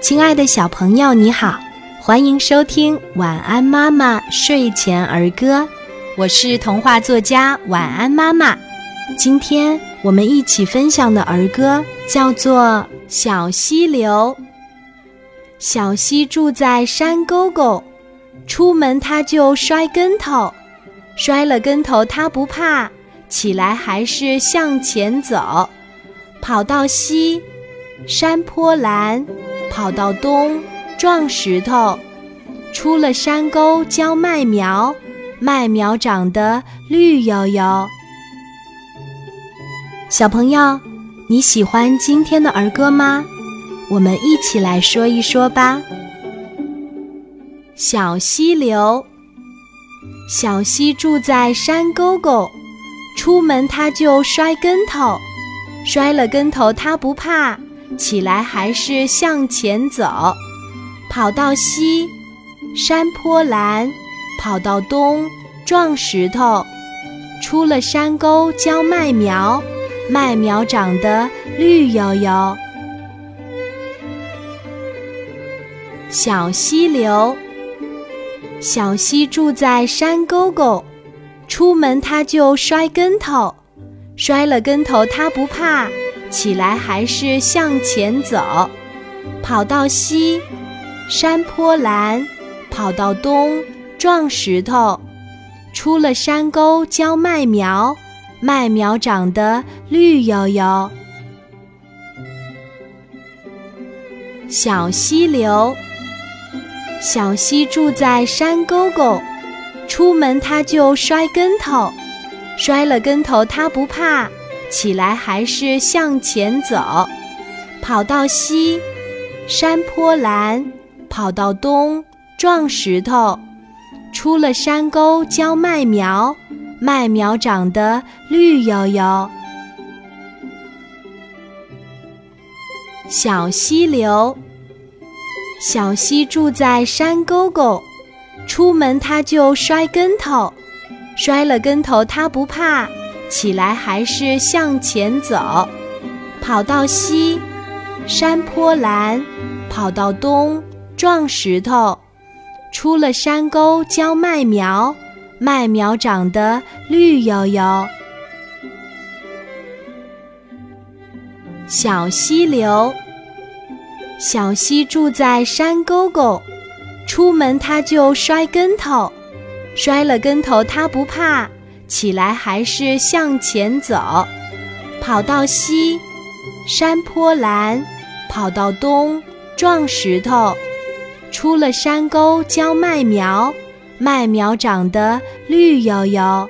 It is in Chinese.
亲爱的小朋友，你好，欢迎收听《晚安妈妈睡前儿歌》，我是童话作家晚安妈妈。今天我们一起分享的儿歌叫做《小溪流》。小溪住在山沟沟，出门他就摔跟头，摔了跟头他不怕，起来还是向前走，跑到西，山坡蓝。跑到东撞石头，出了山沟浇麦苗，麦苗长得绿油油。小朋友，你喜欢今天的儿歌吗？我们一起来说一说吧。小溪流，小溪住在山沟沟，出门他就摔跟头，摔了跟头他不怕。起来还是向前走，跑到西，山坡蓝；跑到东，撞石头。出了山沟浇麦苗，麦苗长得绿油油。小溪流，小溪住在山沟沟，出门他就摔跟头，摔了跟头他不怕。起来还是向前走，跑到西，山坡蓝；跑到东，撞石头。出了山沟浇麦苗，麦苗长得绿油油。小溪流，小溪住在山沟沟，出门他就摔跟头，摔了跟头他不怕。起来还是向前走，跑到西，山坡蓝；跑到东，撞石头。出了山沟浇麦苗，麦苗长得绿油油。小溪流，小溪住在山沟沟，出门他就摔跟头，摔了跟头他不怕。起来还是向前走，跑到西，山坡蓝；跑到东，撞石头。出了山沟浇麦苗，麦苗长得绿油油。小溪流，小溪住在山沟沟，出门他就摔跟头，摔了跟头他不怕。起来还是向前走，跑到西，山坡蓝；跑到东，撞石头。出了山沟浇麦苗，麦苗长得绿油油。